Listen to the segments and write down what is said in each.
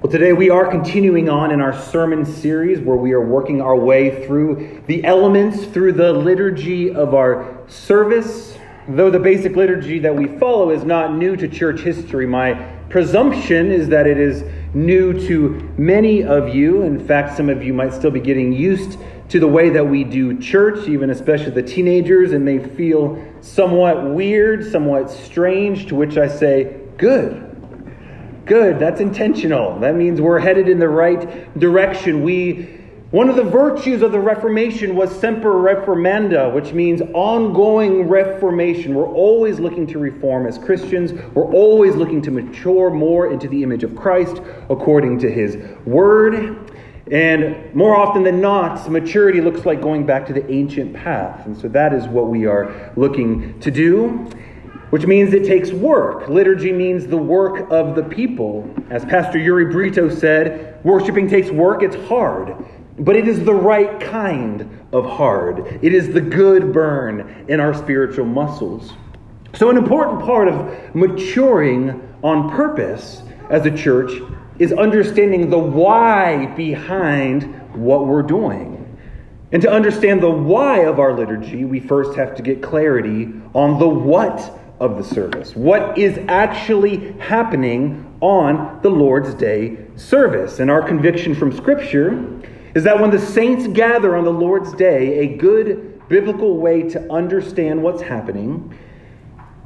Well, today we are continuing on in our sermon series where we are working our way through the elements, through the liturgy of our service. Though the basic liturgy that we follow is not new to church history, my presumption is that it is new to many of you. In fact, some of you might still be getting used to the way that we do church, even especially the teenagers, and may feel somewhat weird, somewhat strange, to which I say, good. Good, that's intentional. That means we're headed in the right direction. We one of the virtues of the Reformation was semper reformanda, which means ongoing reformation. We're always looking to reform as Christians. We're always looking to mature more into the image of Christ according to his word. And more often than not, maturity looks like going back to the ancient path. And so that is what we are looking to do which means it takes work. Liturgy means the work of the people. As Pastor Uri Brito said, worshiping takes work, it's hard, but it is the right kind of hard. It is the good burn in our spiritual muscles. So, an important part of maturing on purpose as a church is understanding the why behind what we're doing. And to understand the why of our liturgy, we first have to get clarity on the what of the service. What is actually happening on the Lord's Day service? And our conviction from Scripture is that when the saints gather on the Lord's Day, a good biblical way to understand what's happening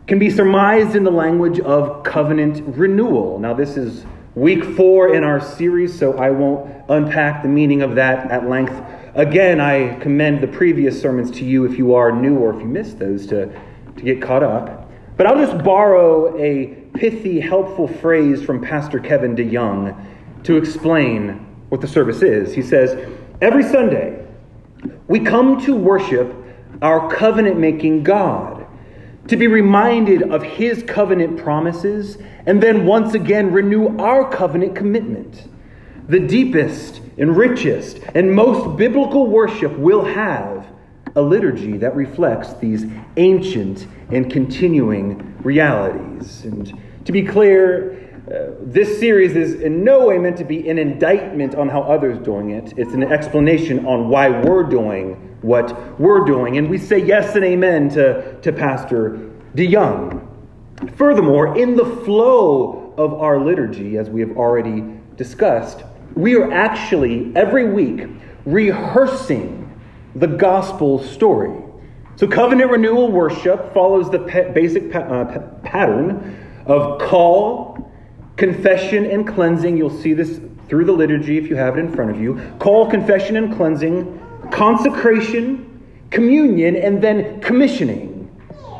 can be surmised in the language of covenant renewal. Now, this is week four in our series, so I won't unpack the meaning of that at length. Again, I commend the previous sermons to you if you are new or if you missed those to, to get caught up. But I'll just borrow a pithy, helpful phrase from Pastor Kevin DeYoung to explain what the service is. He says, Every Sunday, we come to worship our covenant making God, to be reminded of his covenant promises, and then once again renew our covenant commitment. The deepest and richest and most biblical worship will have a liturgy that reflects these ancient and continuing realities. And to be clear, uh, this series is in no way meant to be an indictment on how others doing it. It's an explanation on why we're doing what we're doing. And we say yes and amen to, to Pastor DeYoung. Furthermore, in the flow of our liturgy, as we have already discussed, we are actually every week rehearsing the gospel story. So, covenant renewal worship follows the basic pa- uh, pattern of call, confession, and cleansing. You'll see this through the liturgy if you have it in front of you. Call, confession, and cleansing, consecration, communion, and then commissioning.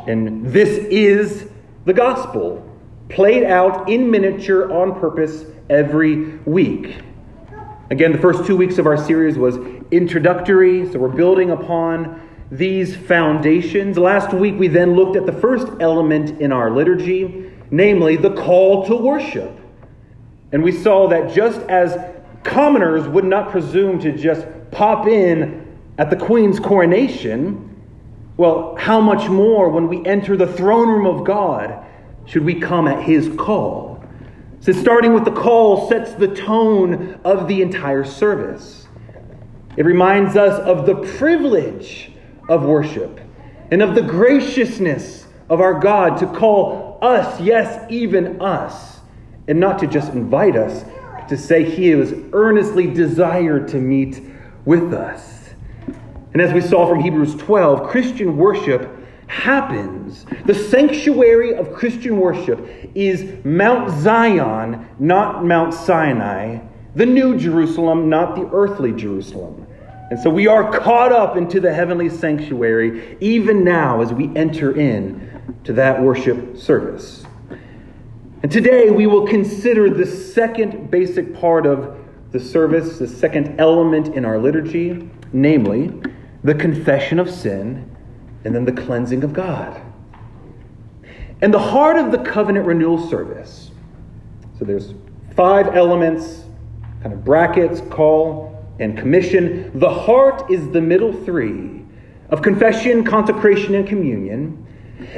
And this is the gospel, played out in miniature on purpose every week. Again, the first two weeks of our series was introductory, so we're building upon these foundations. Last week, we then looked at the first element in our liturgy, namely the call to worship. And we saw that just as commoners would not presume to just pop in at the Queen's coronation, well, how much more when we enter the throne room of God should we come at His call? So, starting with the call sets the tone of the entire service. It reminds us of the privilege of worship and of the graciousness of our God to call us, yes, even us, and not to just invite us, but to say He is earnestly desired to meet with us. And as we saw from Hebrews 12, Christian worship happens. The sanctuary of Christian worship is Mount Zion, not Mount Sinai, the new Jerusalem, not the earthly Jerusalem. And so we are caught up into the heavenly sanctuary even now as we enter in to that worship service. And today we will consider the second basic part of the service, the second element in our liturgy, namely the confession of sin and then the cleansing of God. And the heart of the covenant renewal service. So there's five elements, kind of brackets, call, and commission. The heart is the middle three of confession, consecration, and communion.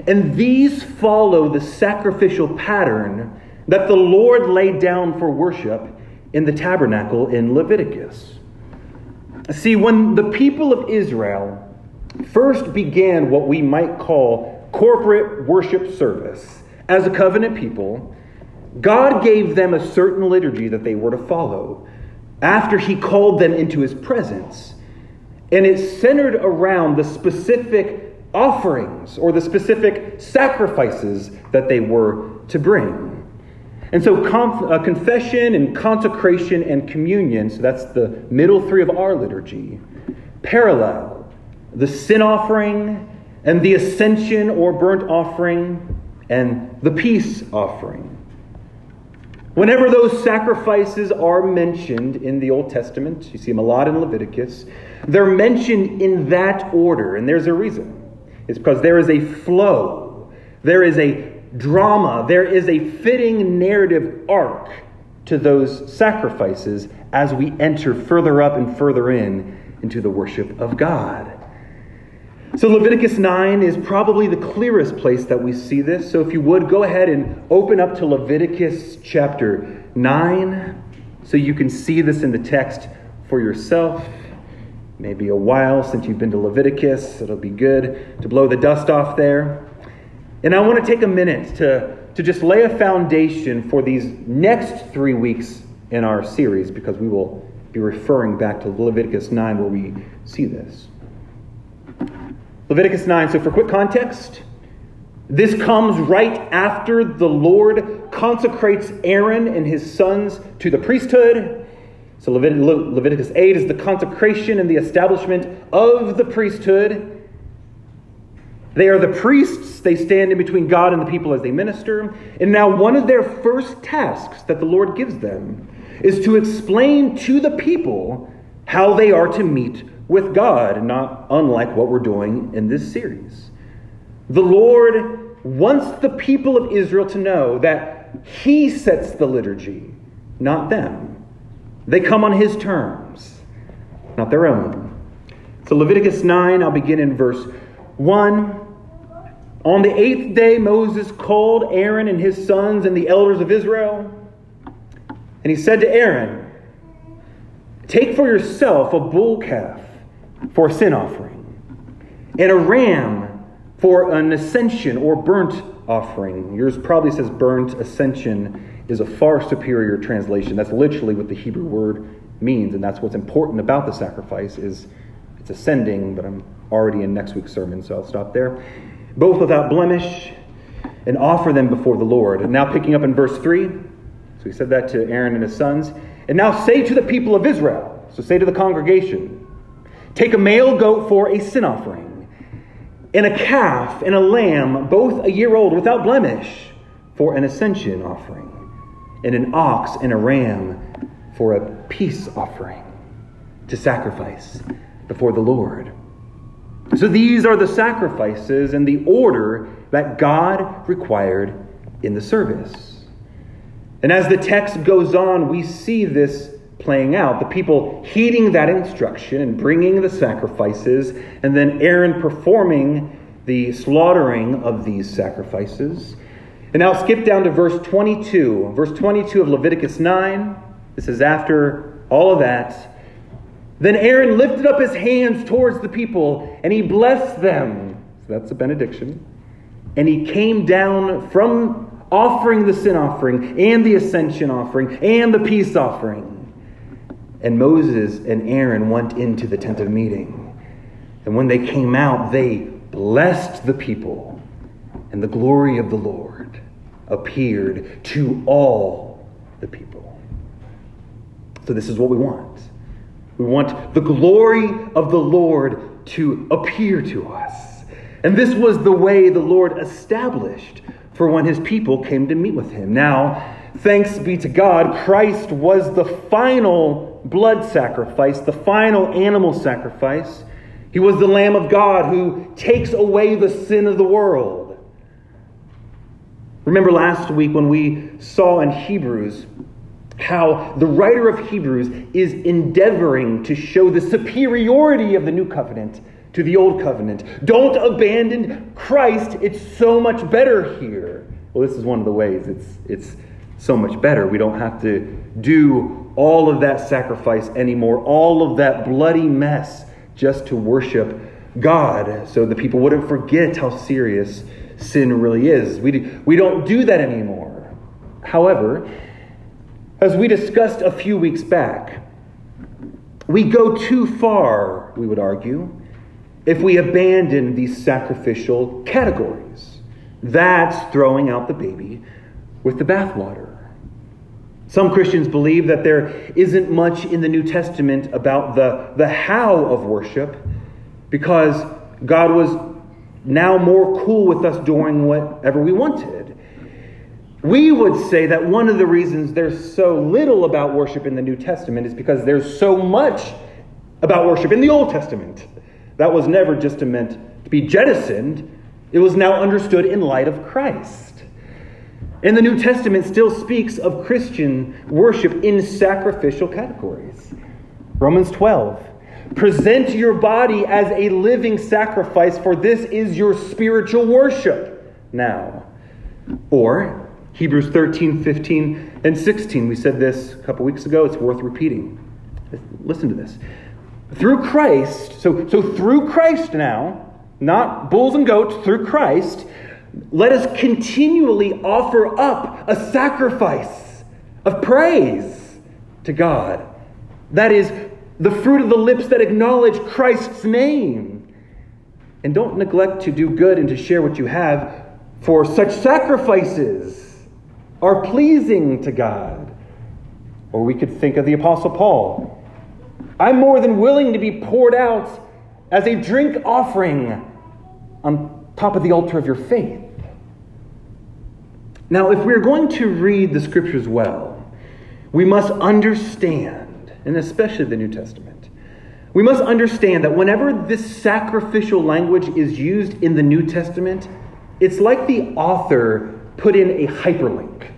And these follow the sacrificial pattern that the Lord laid down for worship in the tabernacle in Leviticus. See, when the people of Israel first began what we might call corporate worship service as a covenant people, God gave them a certain liturgy that they were to follow after He called them into His presence. And it centered around the specific offerings or the specific sacrifices that they were to bring. And so, conf- uh, confession and consecration and communion, so that's the middle three of our liturgy, parallel the sin offering and the ascension or burnt offering and the peace offering. Whenever those sacrifices are mentioned in the Old Testament, you see them a lot in Leviticus, they're mentioned in that order, and there's a reason. It's because there is a flow, there is a drama, there is a fitting narrative arc to those sacrifices as we enter further up and further in into the worship of God. So, Leviticus 9 is probably the clearest place that we see this. So, if you would, go ahead and open up to Leviticus chapter 9 so you can see this in the text for yourself. Maybe a while since you've been to Leviticus. It'll be good to blow the dust off there. And I want to take a minute to, to just lay a foundation for these next three weeks in our series because we will be referring back to Leviticus 9 where we see this. Leviticus 9. So, for quick context, this comes right after the Lord consecrates Aaron and his sons to the priesthood. So, Leviticus 8 is the consecration and the establishment of the priesthood. They are the priests. They stand in between God and the people as they minister. And now, one of their first tasks that the Lord gives them is to explain to the people how they are to meet with God, not unlike what we're doing in this series. The Lord wants the people of Israel to know that He sets the liturgy, not them. They come on His terms, not their own. So, Leviticus 9, I'll begin in verse 1. On the eighth day, Moses called Aaron and his sons and the elders of Israel. And he said to Aaron, Take for yourself a bull calf for a sin offering, and a ram for an ascension or burnt offering. Yours probably says burnt ascension is a far superior translation. That's literally what the Hebrew word means, and that's what's important about the sacrifice is it's ascending, but I'm already in next week's sermon, so I'll stop there. Both without blemish, and offer them before the Lord. And now picking up in verse 3, so he said that to Aaron and his sons. And now say to the people of Israel, so say to the congregation, Take a male goat for a sin offering, and a calf and a lamb, both a year old, without blemish, for an ascension offering, and an ox and a ram for a peace offering to sacrifice before the Lord. So these are the sacrifices and the order that God required in the service. And as the text goes on, we see this playing out. The people heeding that instruction and bringing the sacrifices, and then Aaron performing the slaughtering of these sacrifices. And now skip down to verse 22. Verse 22 of Leviticus 9. This is after all of that. Then Aaron lifted up his hands towards the people and he blessed them. So that's a benediction. And he came down from offering the sin offering and the ascension offering and the peace offering. And Moses and Aaron went into the tent of meeting. And when they came out, they blessed the people, and the glory of the Lord appeared to all the people. So, this is what we want. We want the glory of the Lord to appear to us. And this was the way the Lord established for when his people came to meet with him. Now, thanks be to God, Christ was the final blood sacrifice, the final animal sacrifice. He was the Lamb of God who takes away the sin of the world. Remember last week when we saw in Hebrews how the writer of Hebrews is endeavoring to show the superiority of the new covenant to the old covenant. Don't abandon Christ. It's so much better here. Well, this is one of the ways it's, it's so much better. We don't have to do all of that sacrifice anymore, all of that bloody mess just to worship God so the people wouldn't forget how serious sin really is. We, we don't do that anymore. However, as we discussed a few weeks back, we go too far, we would argue, if we abandon these sacrificial categories. That's throwing out the baby with the bathwater. Some Christians believe that there isn't much in the New Testament about the, the how of worship because God was now more cool with us doing whatever we wanted. We would say that one of the reasons there's so little about worship in the New Testament is because there's so much about worship in the Old Testament. That was never just meant to be jettisoned, it was now understood in light of Christ. And the New Testament still speaks of Christian worship in sacrificial categories. Romans 12 Present your body as a living sacrifice, for this is your spiritual worship now. Or Hebrews 13, 15, and 16. We said this a couple weeks ago. It's worth repeating. Listen to this. Through Christ, so, so through Christ now, not bulls and goats, through Christ, let us continually offer up a sacrifice of praise to God. That is the fruit of the lips that acknowledge Christ's name. And don't neglect to do good and to share what you have, for such sacrifices are pleasing to God. Or we could think of the Apostle Paul. I'm more than willing to be poured out as a drink offering on top of the altar of your faith. Now, if we're going to read the scriptures well, we must understand and especially the New Testament. We must understand that whenever this sacrificial language is used in the New Testament, it's like the author put in a hyperlink.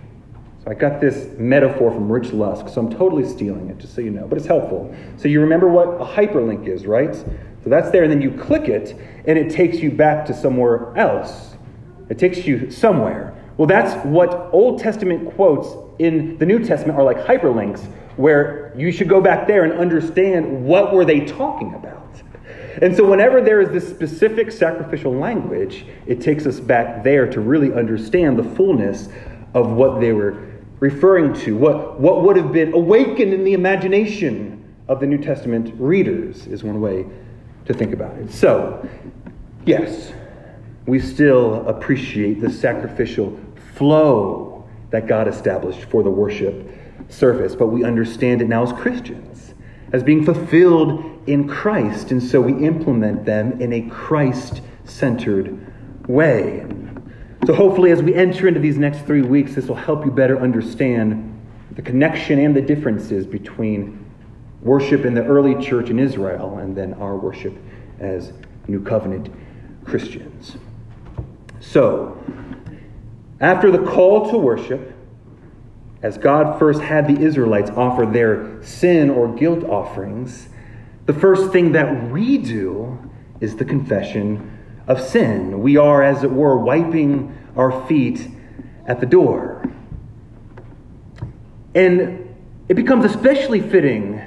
So I got this metaphor from Rich Lusk, so I'm totally stealing it, just so you know, but it's helpful. So you remember what a hyperlink is, right? So that's there, and then you click it, and it takes you back to somewhere else. It takes you somewhere. Well, that's what Old Testament quotes in the New Testament are like hyperlinks, where you should go back there and understand what were they talking about. And so whenever there is this specific sacrificial language, it takes us back there to really understand the fullness of what they were referring to, what, what would have been awakened in the imagination of the New Testament readers, is one way to think about it. So, yes, we still appreciate the sacrificial flow that God established for the worship service, but we understand it now as Christians, as being fulfilled in Christ, and so we implement them in a Christ centered way. So, hopefully, as we enter into these next three weeks, this will help you better understand the connection and the differences between worship in the early church in Israel and then our worship as New Covenant Christians. So, after the call to worship, as God first had the Israelites offer their sin or guilt offerings, the first thing that we do is the confession of sin. We are, as it were, wiping our feet at the door. And it becomes especially fitting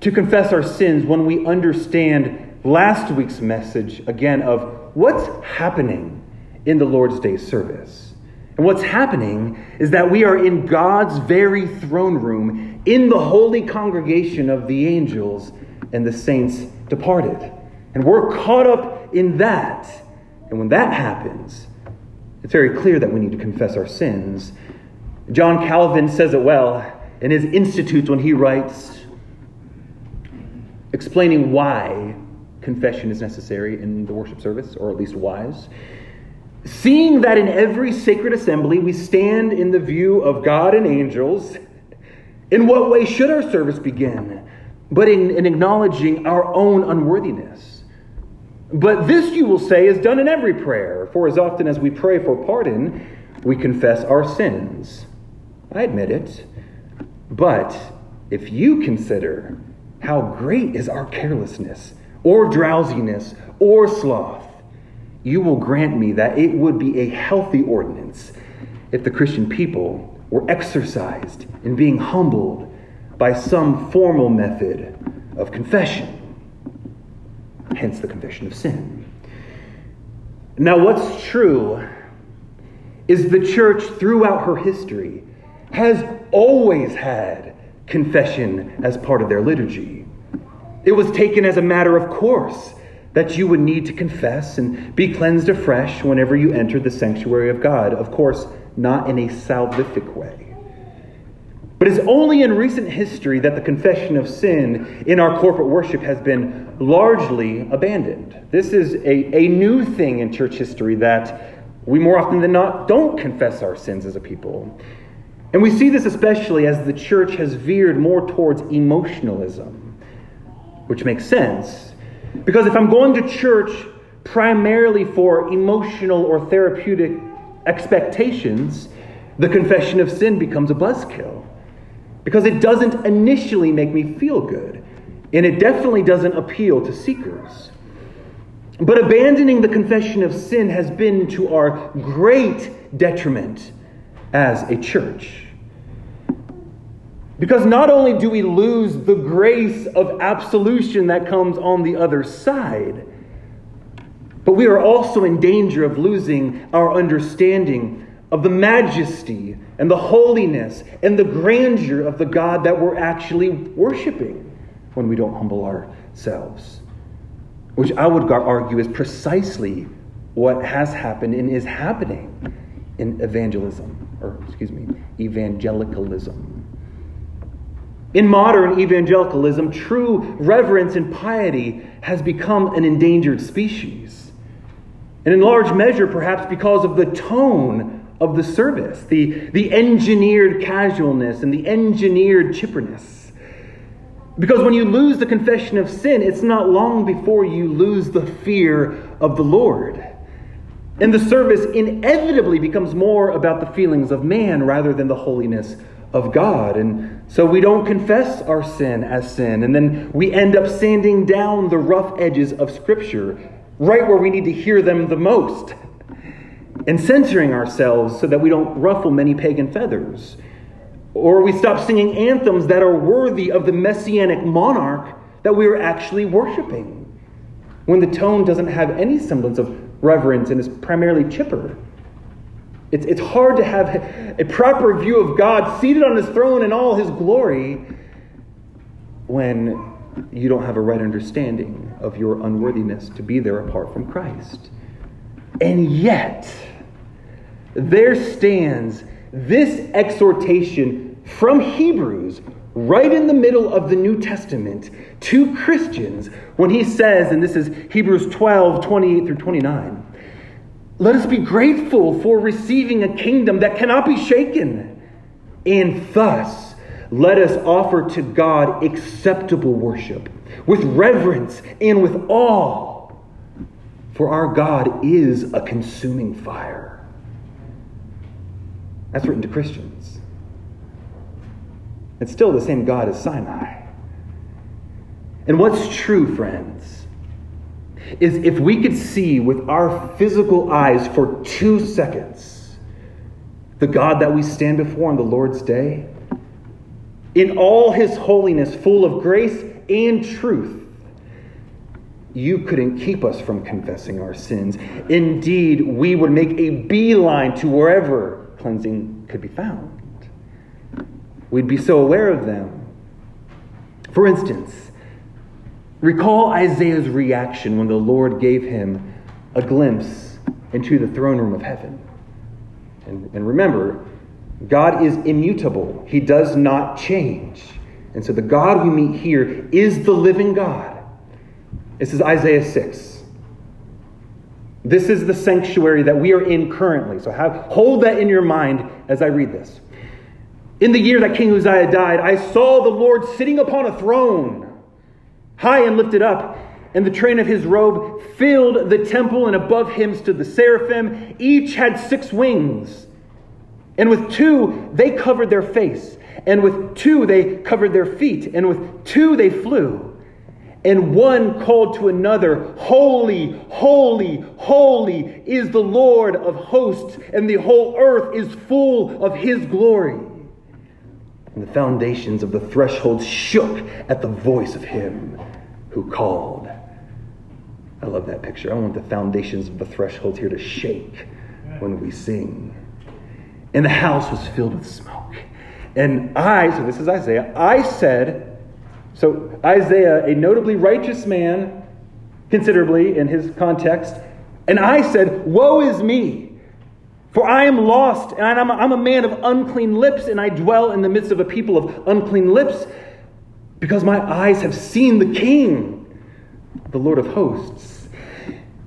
to confess our sins when we understand last week's message again of what's happening in the Lord's Day service. And what's happening is that we are in God's very throne room, in the holy congregation of the angels and the saints departed. And we're caught up in that. And when that happens, it's very clear that we need to confess our sins. John Calvin says it well in his Institutes when he writes, explaining why confession is necessary in the worship service, or at least wise. Seeing that in every sacred assembly we stand in the view of God and angels, in what way should our service begin? But in, in acknowledging our own unworthiness. But this, you will say, is done in every prayer, for as often as we pray for pardon, we confess our sins. I admit it. But if you consider how great is our carelessness, or drowsiness, or sloth, you will grant me that it would be a healthy ordinance if the Christian people were exercised in being humbled by some formal method of confession, hence the confession of sin. Now, what's true is the church throughout her history has always had confession as part of their liturgy. It was taken as a matter of course that you would need to confess and be cleansed afresh whenever you entered the sanctuary of God. Of course, not in a salvific way. But it's only in recent history that the confession of sin in our corporate worship has been largely abandoned. This is a, a new thing in church history that we more often than not don't confess our sins as a people. And we see this especially as the church has veered more towards emotionalism, which makes sense. Because if I'm going to church primarily for emotional or therapeutic expectations, the confession of sin becomes a buzzkill. Because it doesn't initially make me feel good, and it definitely doesn't appeal to seekers. But abandoning the confession of sin has been to our great detriment as a church. Because not only do we lose the grace of absolution that comes on the other side, but we are also in danger of losing our understanding of the majesty and the holiness and the grandeur of the God that we're actually worshiping when we don't humble ourselves. Which I would argue is precisely what has happened and is happening in evangelism, or excuse me, evangelicalism. In modern evangelicalism, true reverence and piety has become an endangered species. And in large measure, perhaps because of the tone of the service, the, the engineered casualness and the engineered chipperness. Because when you lose the confession of sin, it's not long before you lose the fear of the Lord. And the service inevitably becomes more about the feelings of man rather than the holiness of God. And so we don't confess our sin as sin. And then we end up sanding down the rough edges of Scripture right where we need to hear them the most. And censoring ourselves so that we don't ruffle many pagan feathers. Or we stop singing anthems that are worthy of the messianic monarch that we are actually worshiping. When the tone doesn't have any semblance of reverence and is primarily chipper. It's, it's hard to have a proper view of God seated on his throne in all his glory when you don't have a right understanding of your unworthiness to be there apart from Christ. And yet, there stands this exhortation from Hebrews right in the middle of the New Testament to Christians when he says, and this is Hebrews 12 28 through 29. Let us be grateful for receiving a kingdom that cannot be shaken. And thus, let us offer to God acceptable worship with reverence and with awe. For our God is a consuming fire. That's written to Christians. It's still the same God as Sinai. And what's true, friends, is if we could see with our physical eyes for two seconds the God that we stand before on the Lord's day, in all his holiness, full of grace and truth, you couldn't keep us from confessing our sins. Indeed, we would make a beeline to wherever cleansing could be found. We'd be so aware of them. For instance, Recall Isaiah's reaction when the Lord gave him a glimpse into the throne room of heaven. And, and remember, God is immutable, He does not change. And so the God we meet here is the living God. This is Isaiah 6. This is the sanctuary that we are in currently. So have, hold that in your mind as I read this. In the year that King Uzziah died, I saw the Lord sitting upon a throne high and lifted up, and the train of his robe filled the temple, and above him stood the seraphim. Each had six wings. And with two they covered their face, and with two they covered their feet, and with two they flew. And one called to another, Holy, holy, holy is the Lord of hosts, and the whole earth is full of his glory. And the foundations of the threshold shook at the voice of him who called. I love that picture. I want the foundations of the threshold here to shake when we sing. And the house was filled with smoke. And I, so this is Isaiah, I said, so Isaiah, a notably righteous man, considerably in his context, and I said, Woe is me! For I am lost, and I'm a, I'm a man of unclean lips, and I dwell in the midst of a people of unclean lips, because my eyes have seen the King, the Lord of hosts.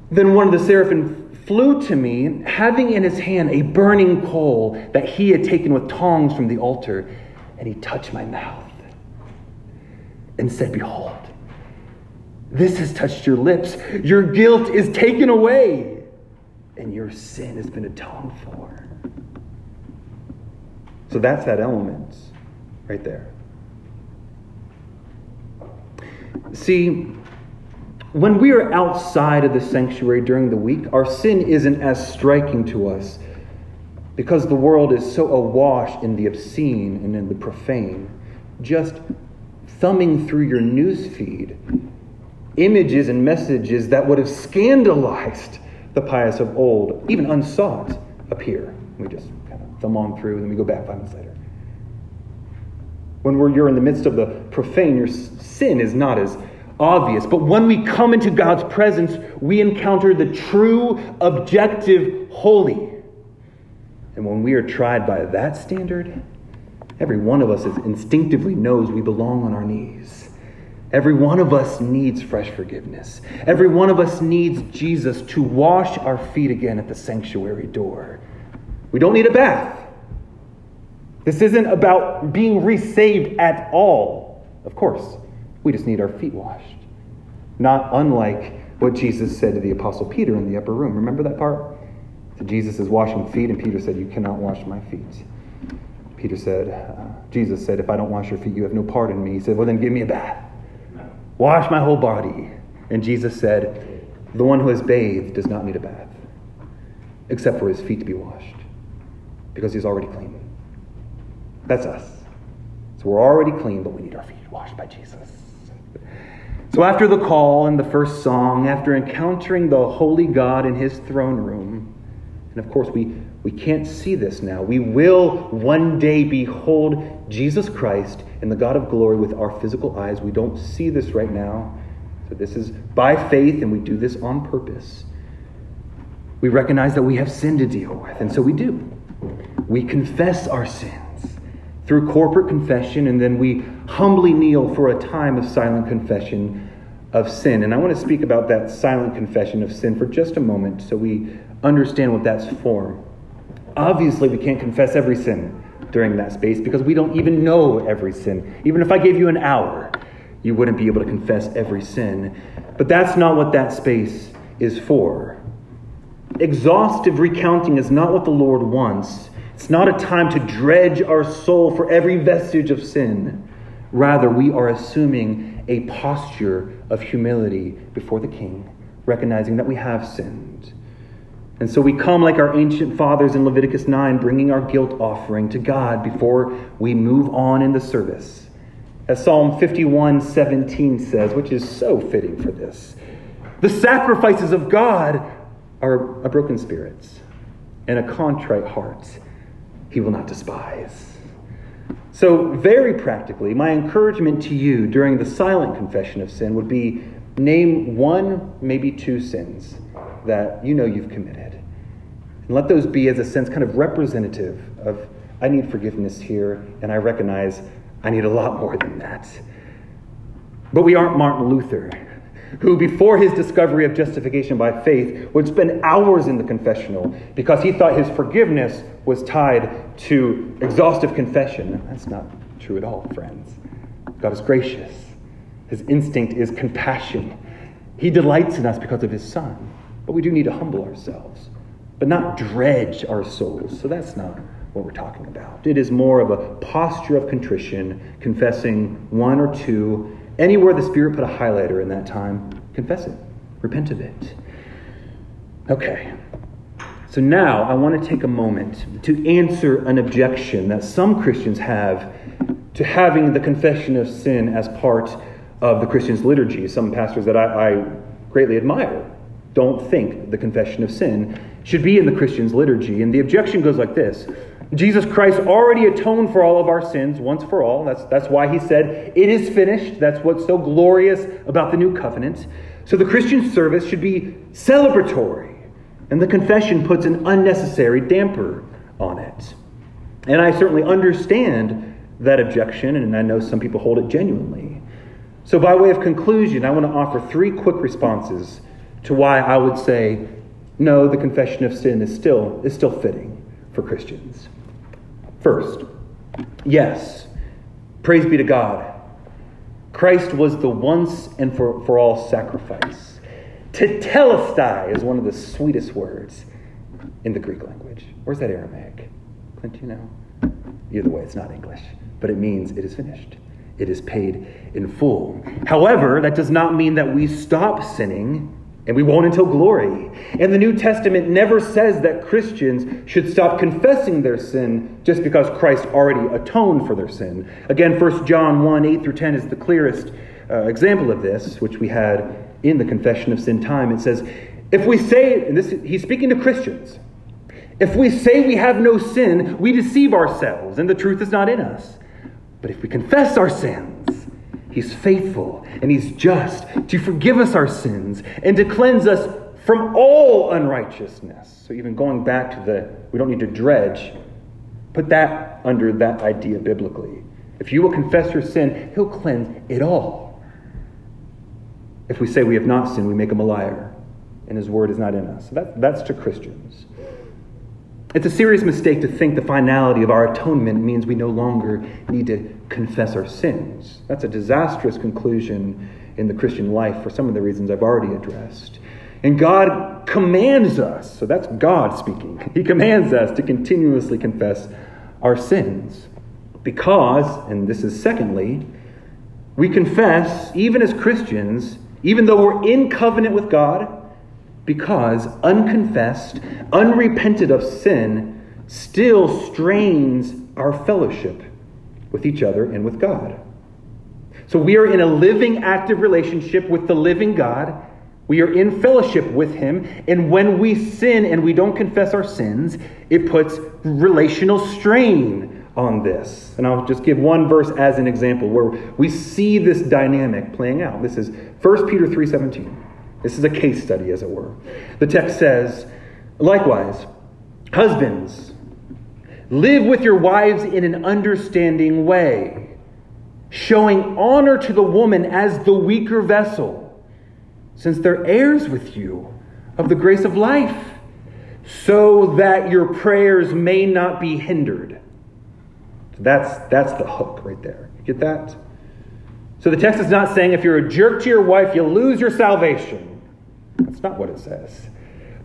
Then one of the seraphim flew to me, having in his hand a burning coal that he had taken with tongs from the altar, and he touched my mouth and said, Behold, this has touched your lips. Your guilt is taken away, and your sin has been atoned for. So that's that element right there. See, when we are outside of the sanctuary during the week, our sin isn't as striking to us because the world is so awash in the obscene and in the profane. Just thumbing through your news feed, images and messages that would have scandalized the pious of old, even unsought, appear. We just kind of thumb on through and then we go back five minutes later. When we're, you're in the midst of the profane, your sin is not as obvious. But when we come into God's presence, we encounter the true, objective, holy. And when we are tried by that standard, every one of us instinctively knows we belong on our knees. Every one of us needs fresh forgiveness. Every one of us needs Jesus to wash our feet again at the sanctuary door. We don't need a bath. This isn't about being resaved at all. Of course, we just need our feet washed. Not unlike what Jesus said to the Apostle Peter in the upper room. Remember that part? So Jesus is washing feet, and Peter said, You cannot wash my feet. Peter said, uh, Jesus said, If I don't wash your feet, you have no part in me. He said, Well, then give me a bath. Wash my whole body. And Jesus said, The one who has bathed does not need a bath, except for his feet to be washed, because he's already clean. That's us. So we're already clean, but we need our feet washed by Jesus. So after the call and the first song, after encountering the holy God in his throne room, and of course we, we can't see this now, we will one day behold Jesus Christ and the God of glory with our physical eyes. We don't see this right now. So this is by faith, and we do this on purpose. We recognize that we have sin to deal with, and so we do. We confess our sins through corporate confession, and then we humbly kneel for a time of silent confession of sin. And I want to speak about that silent confession of sin for just a moment so we understand what that's for. Obviously, we can't confess every sin during that space because we don't even know every sin. Even if I gave you an hour, you wouldn't be able to confess every sin. But that's not what that space is for. Exhaustive recounting is not what the Lord wants. It's not a time to dredge our soul for every vestige of sin. Rather, we are assuming a posture of humility before the King, recognizing that we have sinned and so we come like our ancient fathers in Leviticus 9, bringing our guilt offering to God before we move on in the service. As Psalm 51 17 says, which is so fitting for this the sacrifices of God are a broken spirit and a contrite heart he will not despise. So, very practically, my encouragement to you during the silent confession of sin would be name one, maybe two sins that you know you've committed. And let those be, as a sense, kind of representative of I need forgiveness here, and I recognize I need a lot more than that. But we aren't Martin Luther, who, before his discovery of justification by faith, would spend hours in the confessional because he thought his forgiveness was tied to exhaustive confession. That's not true at all, friends. God is gracious, his instinct is compassion. He delights in us because of his Son. But we do need to humble ourselves, but not dredge our souls. So that's not what we're talking about. It is more of a posture of contrition, confessing one or two. Anywhere the Spirit put a highlighter in that time, confess it, repent of it. Okay. So now I want to take a moment to answer an objection that some Christians have to having the confession of sin as part of the Christian's liturgy. Some pastors that I, I greatly admire don't think the confession of sin should be in the Christian's liturgy. And the objection goes like this Jesus Christ already atoned for all of our sins once for all. That's, that's why he said, It is finished. That's what's so glorious about the new covenant. So the Christian service should be celebratory, and the confession puts an unnecessary damper on it. And I certainly understand that objection, and I know some people hold it genuinely. So, by way of conclusion, I want to offer three quick responses to why I would say, no, the confession of sin is still, is still fitting for Christians. First, yes, praise be to God. Christ was the once and for, for all sacrifice. Tetelestai is one of the sweetest words in the Greek language. Where's that Aramaic? Clint, you know? Either way, it's not English, but it means it is finished. It is paid in full. However, that does not mean that we stop sinning and we won't until glory. And the New Testament never says that Christians should stop confessing their sin just because Christ already atoned for their sin. Again, 1 John 1 8 through 10 is the clearest uh, example of this, which we had in the confession of sin time. It says, If we say, and this, he's speaking to Christians, if we say we have no sin, we deceive ourselves, and the truth is not in us. But if we confess our sins, He's faithful and He's just to forgive us our sins and to cleanse us from all unrighteousness. So, even going back to the, we don't need to dredge, put that under that idea biblically. If you will confess your sin, He'll cleanse it all. If we say we have not sinned, we make Him a liar, and His word is not in us. So that, that's to Christians. It's a serious mistake to think the finality of our atonement means we no longer need to confess our sins. That's a disastrous conclusion in the Christian life for some of the reasons I've already addressed. And God commands us, so that's God speaking, He commands us to continuously confess our sins. Because, and this is secondly, we confess, even as Christians, even though we're in covenant with God, because unconfessed, unrepented of sin still strains our fellowship with each other and with God. So we are in a living, active relationship with the living God. We are in fellowship with Him. And when we sin and we don't confess our sins, it puts relational strain on this. And I'll just give one verse as an example where we see this dynamic playing out. This is 1 Peter 3:17. This is a case study, as it were. The text says, likewise, husbands, live with your wives in an understanding way, showing honor to the woman as the weaker vessel, since they're heirs with you of the grace of life, so that your prayers may not be hindered. That's, that's the hook right there. Get that? So the text is not saying if you're a jerk to your wife, you lose your salvation. That's not what it says.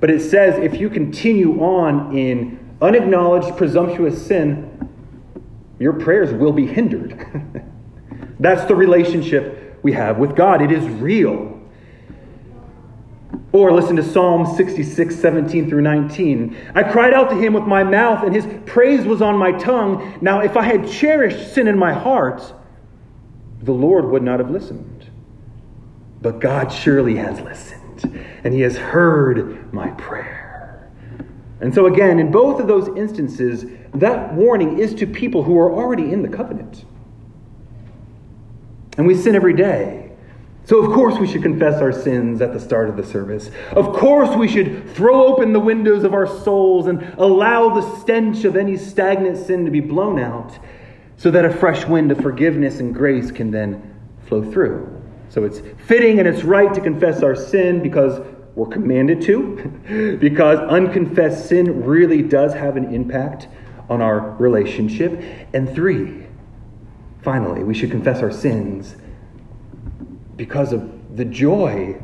But it says if you continue on in unacknowledged, presumptuous sin, your prayers will be hindered. That's the relationship we have with God. It is real. Or listen to Psalm 66, 17 through 19. I cried out to him with my mouth, and his praise was on my tongue. Now, if I had cherished sin in my heart, the Lord would not have listened. But God surely has listened and he has heard my prayer. And so, again, in both of those instances, that warning is to people who are already in the covenant. And we sin every day. So, of course, we should confess our sins at the start of the service. Of course, we should throw open the windows of our souls and allow the stench of any stagnant sin to be blown out so that a fresh wind of forgiveness and grace can then flow through. So it's fitting and it's right to confess our sin because we're commanded to, because unconfessed sin really does have an impact on our relationship. And three, finally, we should confess our sins because of the joy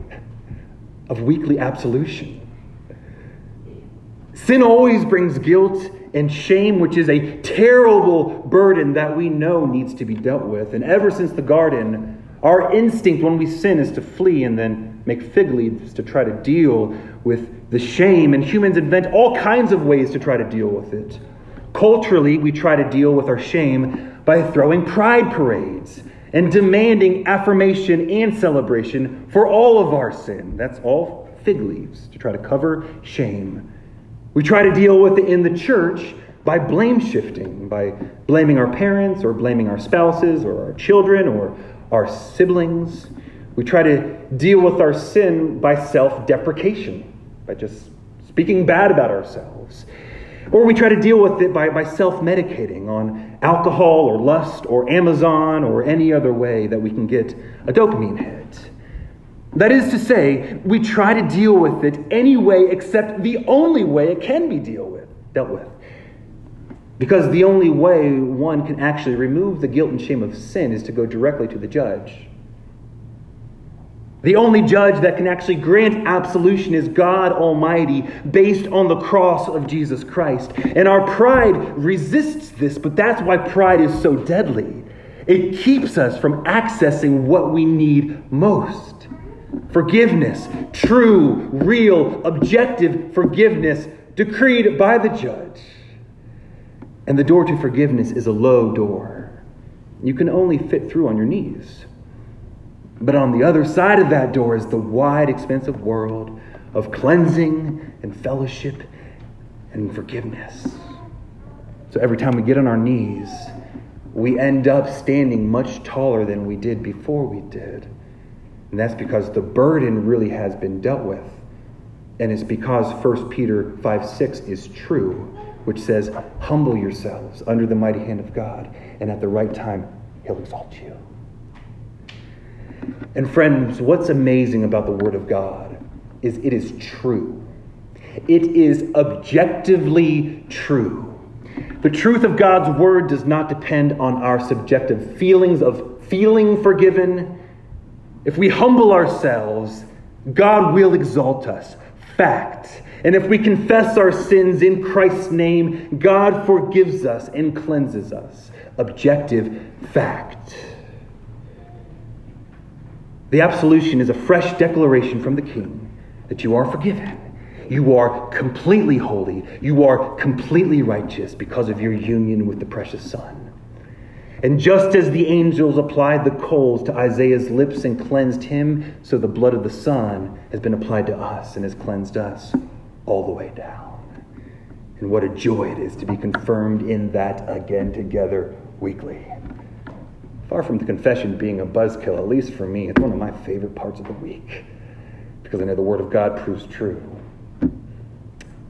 of weekly absolution. Sin always brings guilt and shame, which is a terrible burden that we know needs to be dealt with. And ever since the garden, our instinct when we sin is to flee and then make fig leaves to try to deal with the shame, and humans invent all kinds of ways to try to deal with it. Culturally, we try to deal with our shame by throwing pride parades and demanding affirmation and celebration for all of our sin. That's all fig leaves to try to cover shame. We try to deal with it in the church by blame shifting, by blaming our parents or blaming our spouses or our children or our siblings. We try to deal with our sin by self deprecation, by just speaking bad about ourselves. Or we try to deal with it by, by self medicating on alcohol or lust or Amazon or any other way that we can get a dopamine hit. That is to say, we try to deal with it any way except the only way it can be deal with, dealt with. Because the only way one can actually remove the guilt and shame of sin is to go directly to the judge. The only judge that can actually grant absolution is God Almighty, based on the cross of Jesus Christ. And our pride resists this, but that's why pride is so deadly. It keeps us from accessing what we need most forgiveness, true, real, objective forgiveness decreed by the judge. And the door to forgiveness is a low door. You can only fit through on your knees. But on the other side of that door is the wide, expansive world of cleansing and fellowship and forgiveness. So every time we get on our knees, we end up standing much taller than we did before we did. And that's because the burden really has been dealt with. And it's because 1 Peter 5 6 is true, which says, Humble yourselves under the mighty hand of God, and at the right time, he'll exalt you. And friends, what's amazing about the Word of God is it is true. It is objectively true. The truth of God's Word does not depend on our subjective feelings of feeling forgiven. If we humble ourselves, God will exalt us. Fact. And if we confess our sins in Christ's name, God forgives us and cleanses us. Objective fact. The absolution is a fresh declaration from the King that you are forgiven. You are completely holy. You are completely righteous because of your union with the precious Son. And just as the angels applied the coals to Isaiah's lips and cleansed him, so the blood of the Son has been applied to us and has cleansed us all the way down. And what a joy it is to be confirmed in that again together weekly. Far from the confession being a buzzkill, at least for me, it's one of my favorite parts of the week because I know the Word of God proves true.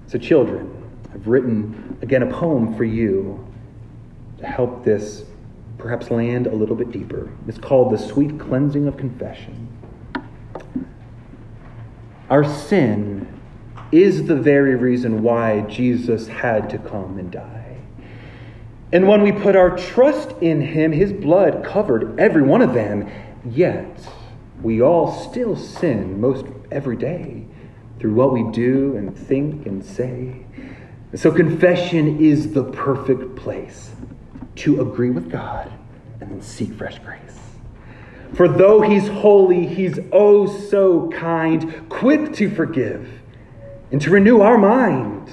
So, children, I've written again a poem for you to help this perhaps land a little bit deeper. It's called The Sweet Cleansing of Confession. Our sin is the very reason why Jesus had to come and die. And when we put our trust in him, his blood covered every one of them. Yet, we all still sin most every day through what we do and think and say. so, confession is the perfect place to agree with God and then seek fresh grace. For though he's holy, he's oh so kind, quick to forgive and to renew our mind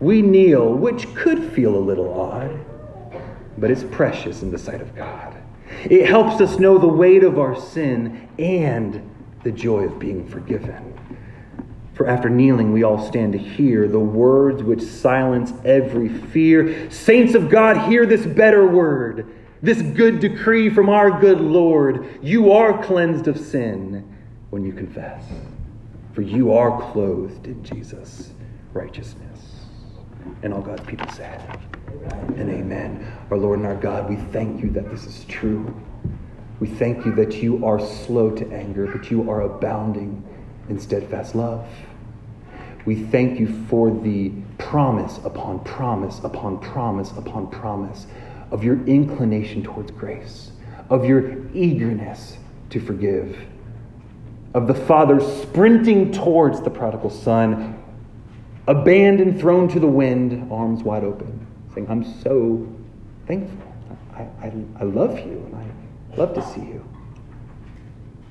we kneel, which could feel a little odd, but it's precious in the sight of God. It helps us know the weight of our sin and the joy of being forgiven. For after kneeling, we all stand to hear the words which silence every fear. Saints of God, hear this better word, this good decree from our good Lord. You are cleansed of sin when you confess, for you are clothed in Jesus' righteousness. And all God's people said, and amen. Our Lord and our God, we thank you that this is true. We thank you that you are slow to anger, but you are abounding in steadfast love. We thank you for the promise upon promise upon promise upon promise of your inclination towards grace, of your eagerness to forgive, of the Father sprinting towards the prodigal Son, abandoned, thrown to the wind, arms wide open, saying, I'm so thankful. I, I, I love you and I love to see you.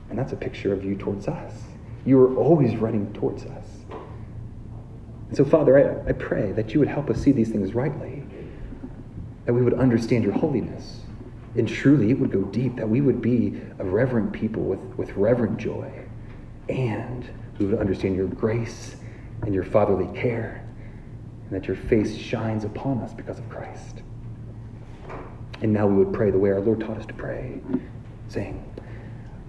And that's a picture of you towards us. You are always running towards us. And so, Father, I, I pray that you would help us see these things rightly. that we would understand your holiness. And truly, it would go deep, that we would be a reverent people with, with reverent joy. And we would understand your grace and your fatherly care, and that your face shines upon us because of Christ. And now we would pray the way our Lord taught us to pray, saying,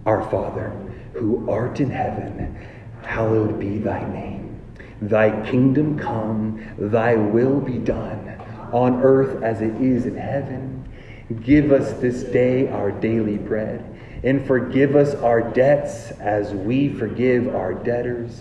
Our Father, who art in heaven, hallowed be thy name. Thy kingdom come, thy will be done, on earth as it is in heaven. Give us this day our daily bread, and forgive us our debts as we forgive our debtors.